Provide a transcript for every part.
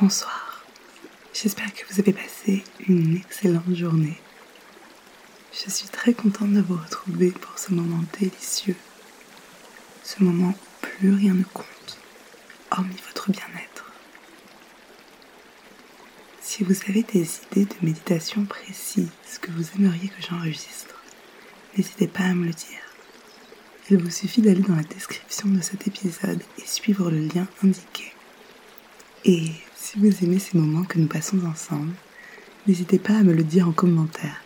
Bonsoir. J'espère que vous avez passé une excellente journée. Je suis très contente de vous retrouver pour ce moment délicieux. Ce moment où plus rien ne compte, hormis votre bien-être. Si vous avez des idées de méditation précises que vous aimeriez que j'enregistre, n'hésitez pas à me le dire. Il vous suffit d'aller dans la description de cet épisode et suivre le lien indiqué. Si vous aimez ces moments que nous passons ensemble, n'hésitez pas à me le dire en commentaire.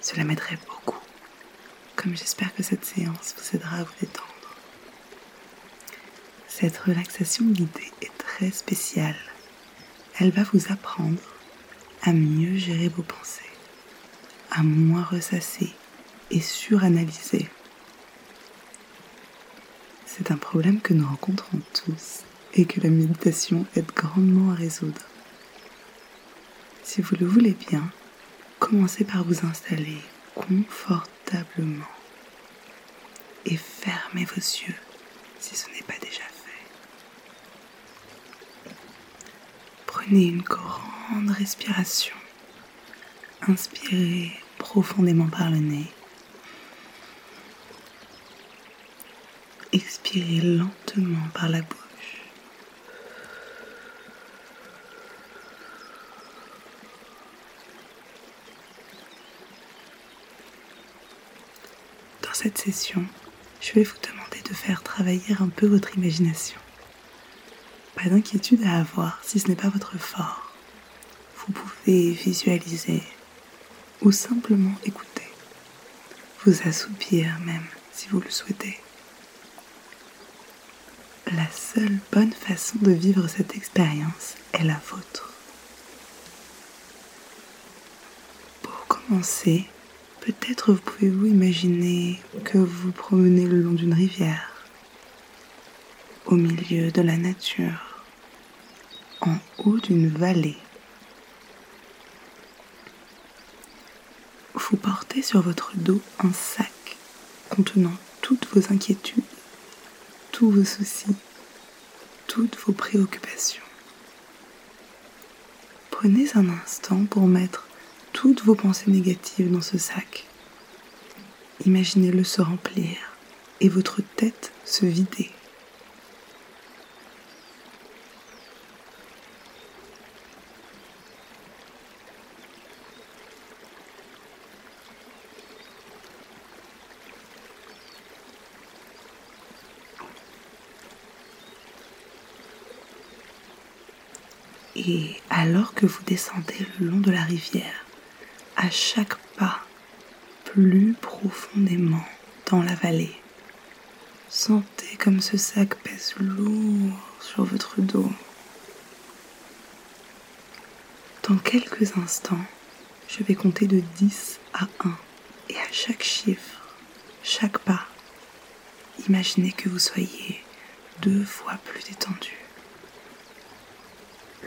Cela m'aiderait beaucoup, comme j'espère que cette séance vous aidera à vous détendre. Cette relaxation guidée est très spéciale. Elle va vous apprendre à mieux gérer vos pensées, à moins ressasser et suranalyser. C'est un problème que nous rencontrons tous et que la méditation aide grandement à résoudre. Si vous le voulez bien, commencez par vous installer confortablement et fermez vos yeux si ce n'est pas déjà fait. Prenez une grande respiration. Inspirez profondément par le nez. Expirez lentement par la bouche. Cette session, je vais vous demander de faire travailler un peu votre imagination. Pas d'inquiétude à avoir si ce n'est pas votre fort. Vous pouvez visualiser ou simplement écouter. Vous assoupir même si vous le souhaitez. La seule bonne façon de vivre cette expérience est la vôtre. Pour commencer, Peut-être vous pouvez-vous imaginer que vous promenez le long d'une rivière, au milieu de la nature, en haut d'une vallée. Vous portez sur votre dos un sac contenant toutes vos inquiétudes, tous vos soucis, toutes vos préoccupations. Prenez un instant pour mettre toutes vos pensées négatives dans ce sac. Imaginez-le se remplir et votre tête se vider. Et alors que vous descendez le long de la rivière, à chaque pas plus profondément dans la vallée. Sentez comme ce sac pèse lourd sur votre dos. Dans quelques instants, je vais compter de 10 à 1 et à chaque chiffre, chaque pas, imaginez que vous soyez deux fois plus détendu.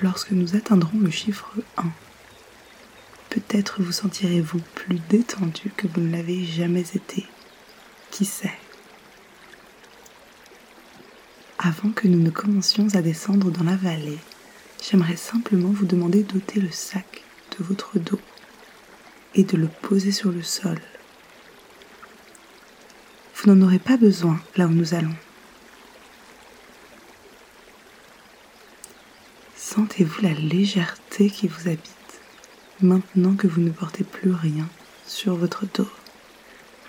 Lorsque nous atteindrons le chiffre 1, Peut-être vous sentirez-vous plus détendu que vous ne l'avez jamais été. Qui sait? Avant que nous ne commencions à descendre dans la vallée, j'aimerais simplement vous demander d'ôter le sac de votre dos et de le poser sur le sol. Vous n'en aurez pas besoin là où nous allons. Sentez-vous la légèreté qui vous habite Maintenant que vous ne portez plus rien sur votre dos,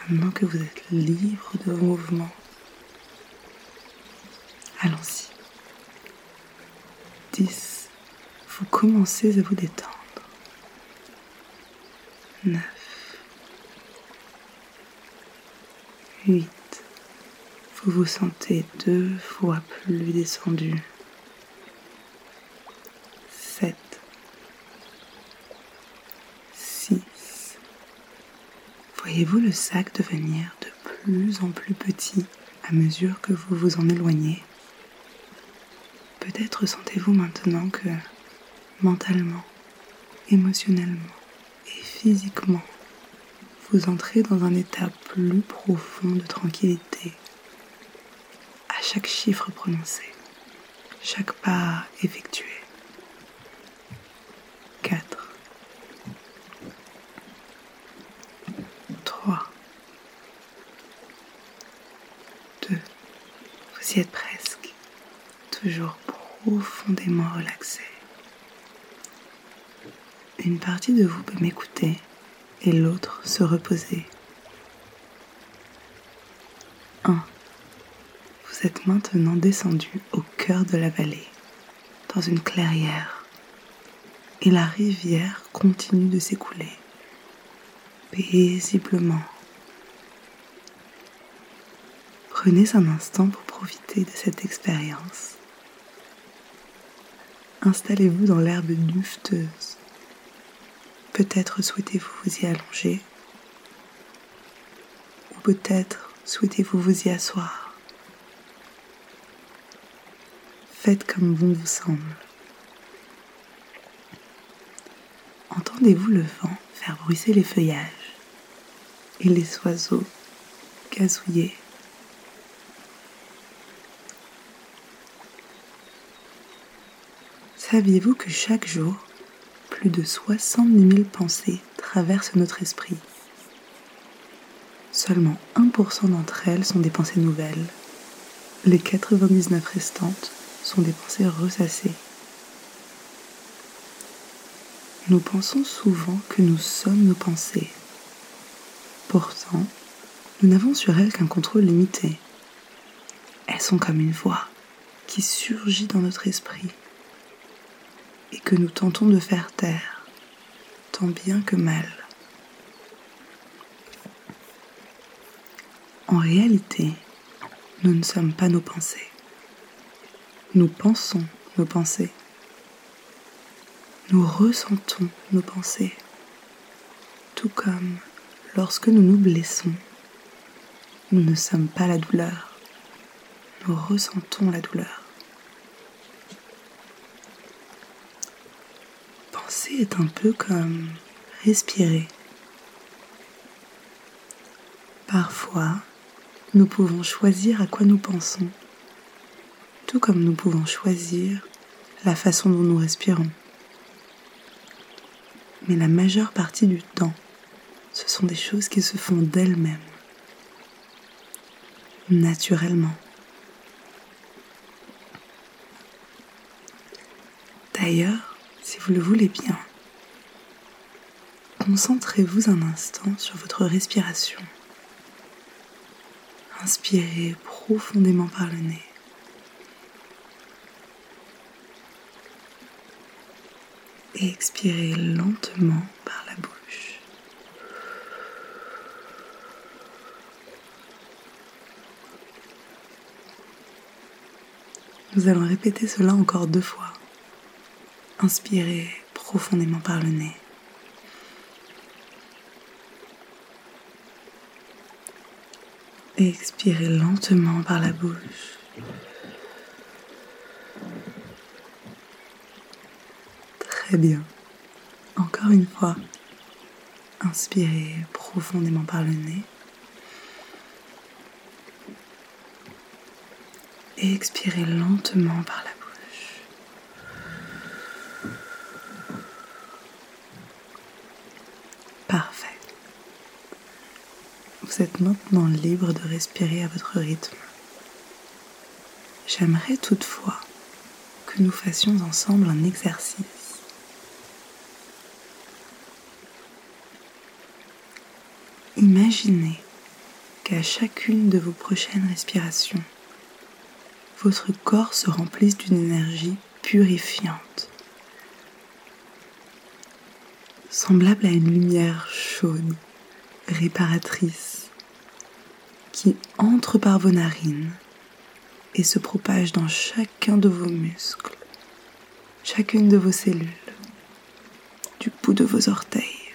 maintenant que vous êtes libre de vos mouvements, allons-y. 10. Vous commencez à vous détendre. 9. 8. Vous vous sentez deux fois plus descendu. Voyez-vous le sac devenir de plus en plus petit à mesure que vous vous en éloignez? Peut-être sentez-vous maintenant que mentalement, émotionnellement et physiquement, vous entrez dans un état plus profond de tranquillité à chaque chiffre prononcé, chaque pas effectué. Vous y presque, toujours profondément relaxé. Une partie de vous peut m'écouter et l'autre se reposer. 1. Vous êtes maintenant descendu au cœur de la vallée, dans une clairière, et la rivière continue de s'écouler paisiblement. Prenez un instant pour profiter de cette expérience. Installez-vous dans l'herbe dufteuse. Peut-être souhaitez-vous vous y allonger, ou peut-être souhaitez-vous vous y asseoir. Faites comme bon vous semble. Entendez-vous le vent faire bruisser les feuillages et les oiseaux gazouiller Saviez-vous que chaque jour, plus de 70 000 pensées traversent notre esprit? Seulement 1% d'entre elles sont des pensées nouvelles. Les 99 restantes sont des pensées ressassées. Nous pensons souvent que nous sommes nos pensées. Pourtant, nous n'avons sur elles qu'un contrôle limité. Elles sont comme une voix qui surgit dans notre esprit et que nous tentons de faire taire, tant bien que mal. En réalité, nous ne sommes pas nos pensées. Nous pensons nos pensées. Nous ressentons nos pensées. Tout comme lorsque nous nous blessons, nous ne sommes pas la douleur. Nous ressentons la douleur. Est un peu comme respirer. Parfois, nous pouvons choisir à quoi nous pensons, tout comme nous pouvons choisir la façon dont nous respirons. Mais la majeure partie du temps, ce sont des choses qui se font d'elles-mêmes, naturellement. D'ailleurs, si vous le voulez bien, concentrez-vous un instant sur votre respiration. Inspirez profondément par le nez. Et expirez lentement par la bouche. Nous allons répéter cela encore deux fois. Inspirez profondément par le nez. Expirez lentement par la bouche. Très bien. Encore une fois. Inspirez profondément par le nez. Et expirez lentement par la bouche. Vous êtes maintenant libre de respirer à votre rythme. J'aimerais toutefois que nous fassions ensemble un exercice. Imaginez qu'à chacune de vos prochaines respirations, votre corps se remplisse d'une énergie purifiante, semblable à une lumière chaude, réparatrice qui entre par vos narines et se propage dans chacun de vos muscles, chacune de vos cellules, du bout de vos orteils,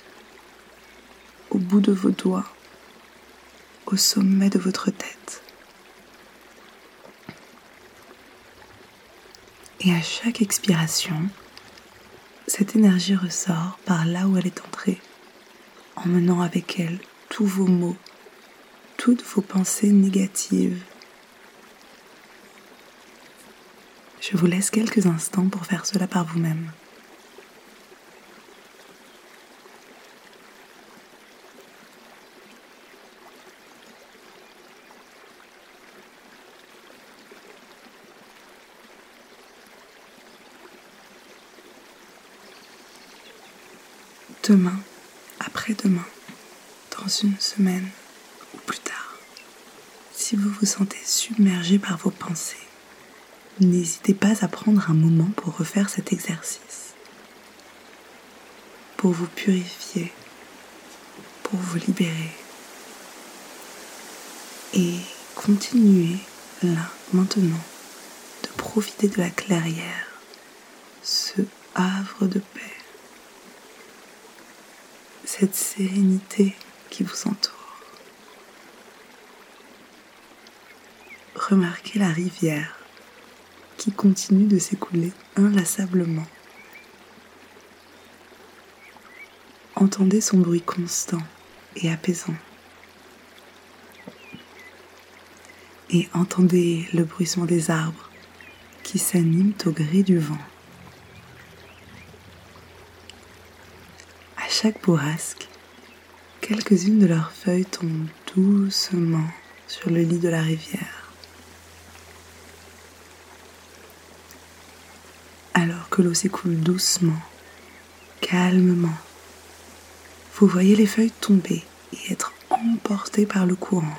au bout de vos doigts, au sommet de votre tête. Et à chaque expiration, cette énergie ressort par là où elle est entrée, emmenant avec elle tous vos maux toutes vos pensées négatives. Je vous laisse quelques instants pour faire cela par vous-même. demain, après-demain, dans une semaine ou plus si vous vous sentez submergé par vos pensées, n'hésitez pas à prendre un moment pour refaire cet exercice, pour vous purifier, pour vous libérer et continuer là, maintenant, de profiter de la clairière, ce havre de paix, cette sérénité qui vous entoure. Remarquez la rivière qui continue de s'écouler inlassablement. Entendez son bruit constant et apaisant. Et entendez le bruissement des arbres qui s'animent au gré du vent. À chaque bourrasque, quelques-unes de leurs feuilles tombent doucement sur le lit de la rivière. alors l'eau s'écoule doucement, calmement. Vous voyez les feuilles tomber et être emportées par le courant.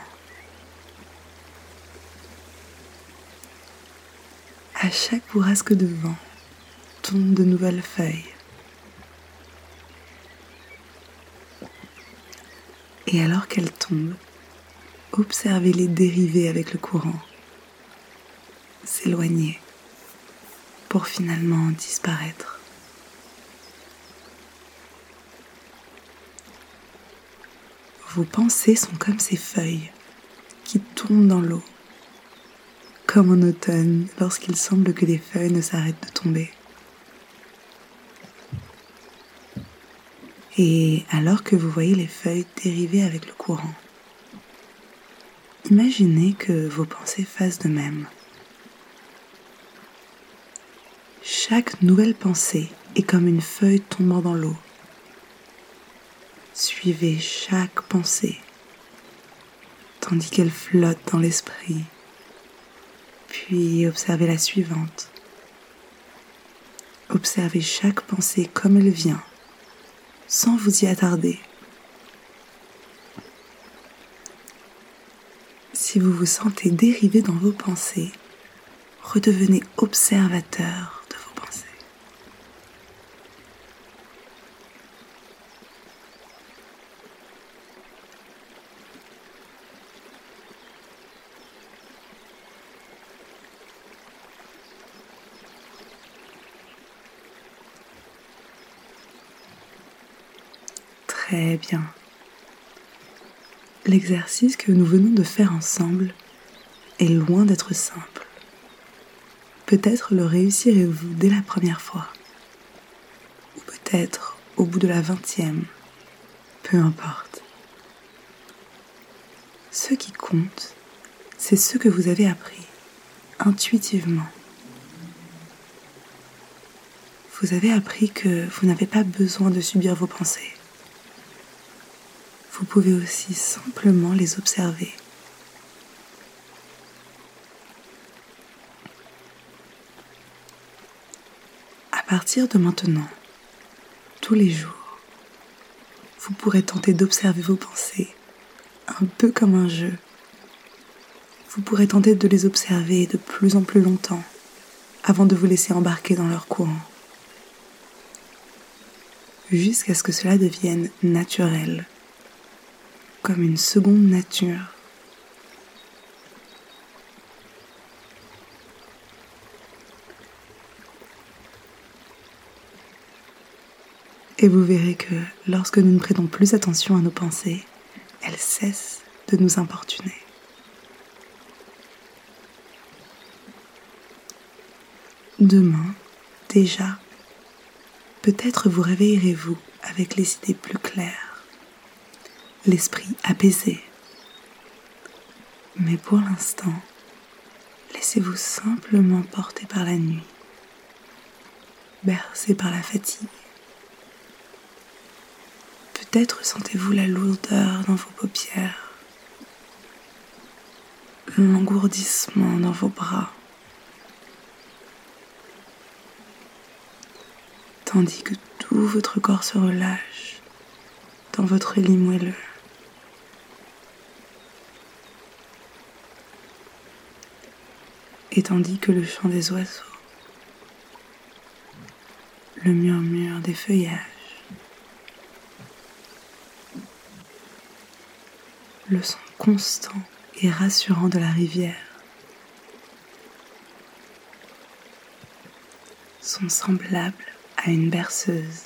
À chaque bourrasque de vent tombent de nouvelles feuilles. Et alors qu'elles tombent, observez-les dériver avec le courant, s'éloigner pour finalement disparaître. Vos pensées sont comme ces feuilles qui tombent dans l'eau, comme en automne lorsqu'il semble que les feuilles ne s'arrêtent de tomber. Et alors que vous voyez les feuilles dériver avec le courant, imaginez que vos pensées fassent de même. Chaque nouvelle pensée est comme une feuille tombant dans l'eau. Suivez chaque pensée tandis qu'elle flotte dans l'esprit, puis observez la suivante. Observez chaque pensée comme elle vient, sans vous y attarder. Si vous vous sentez dérivé dans vos pensées, redevenez observateur Très bien. L'exercice que nous venons de faire ensemble est loin d'être simple. Peut-être le réussirez-vous dès la première fois, ou peut-être au bout de la vingtième, peu importe. Ce qui compte, c'est ce que vous avez appris intuitivement. Vous avez appris que vous n'avez pas besoin de subir vos pensées vous pouvez aussi simplement les observer. À partir de maintenant, tous les jours, vous pourrez tenter d'observer vos pensées un peu comme un jeu. Vous pourrez tenter de les observer de plus en plus longtemps avant de vous laisser embarquer dans leur courant. Jusqu'à ce que cela devienne naturel comme une seconde nature. Et vous verrez que lorsque nous ne prêtons plus attention à nos pensées, elles cessent de nous importuner. Demain, déjà, peut-être vous réveillerez-vous avec les idées plus claires l'esprit apaisé. Mais pour l'instant, laissez-vous simplement porter par la nuit, bercé par la fatigue. Peut-être sentez-vous la lourdeur dans vos paupières, l'engourdissement dans vos bras, tandis que tout votre corps se relâche dans votre lit. Et tandis que le chant des oiseaux, le murmure des feuillages, le son constant et rassurant de la rivière sont semblables à une berceuse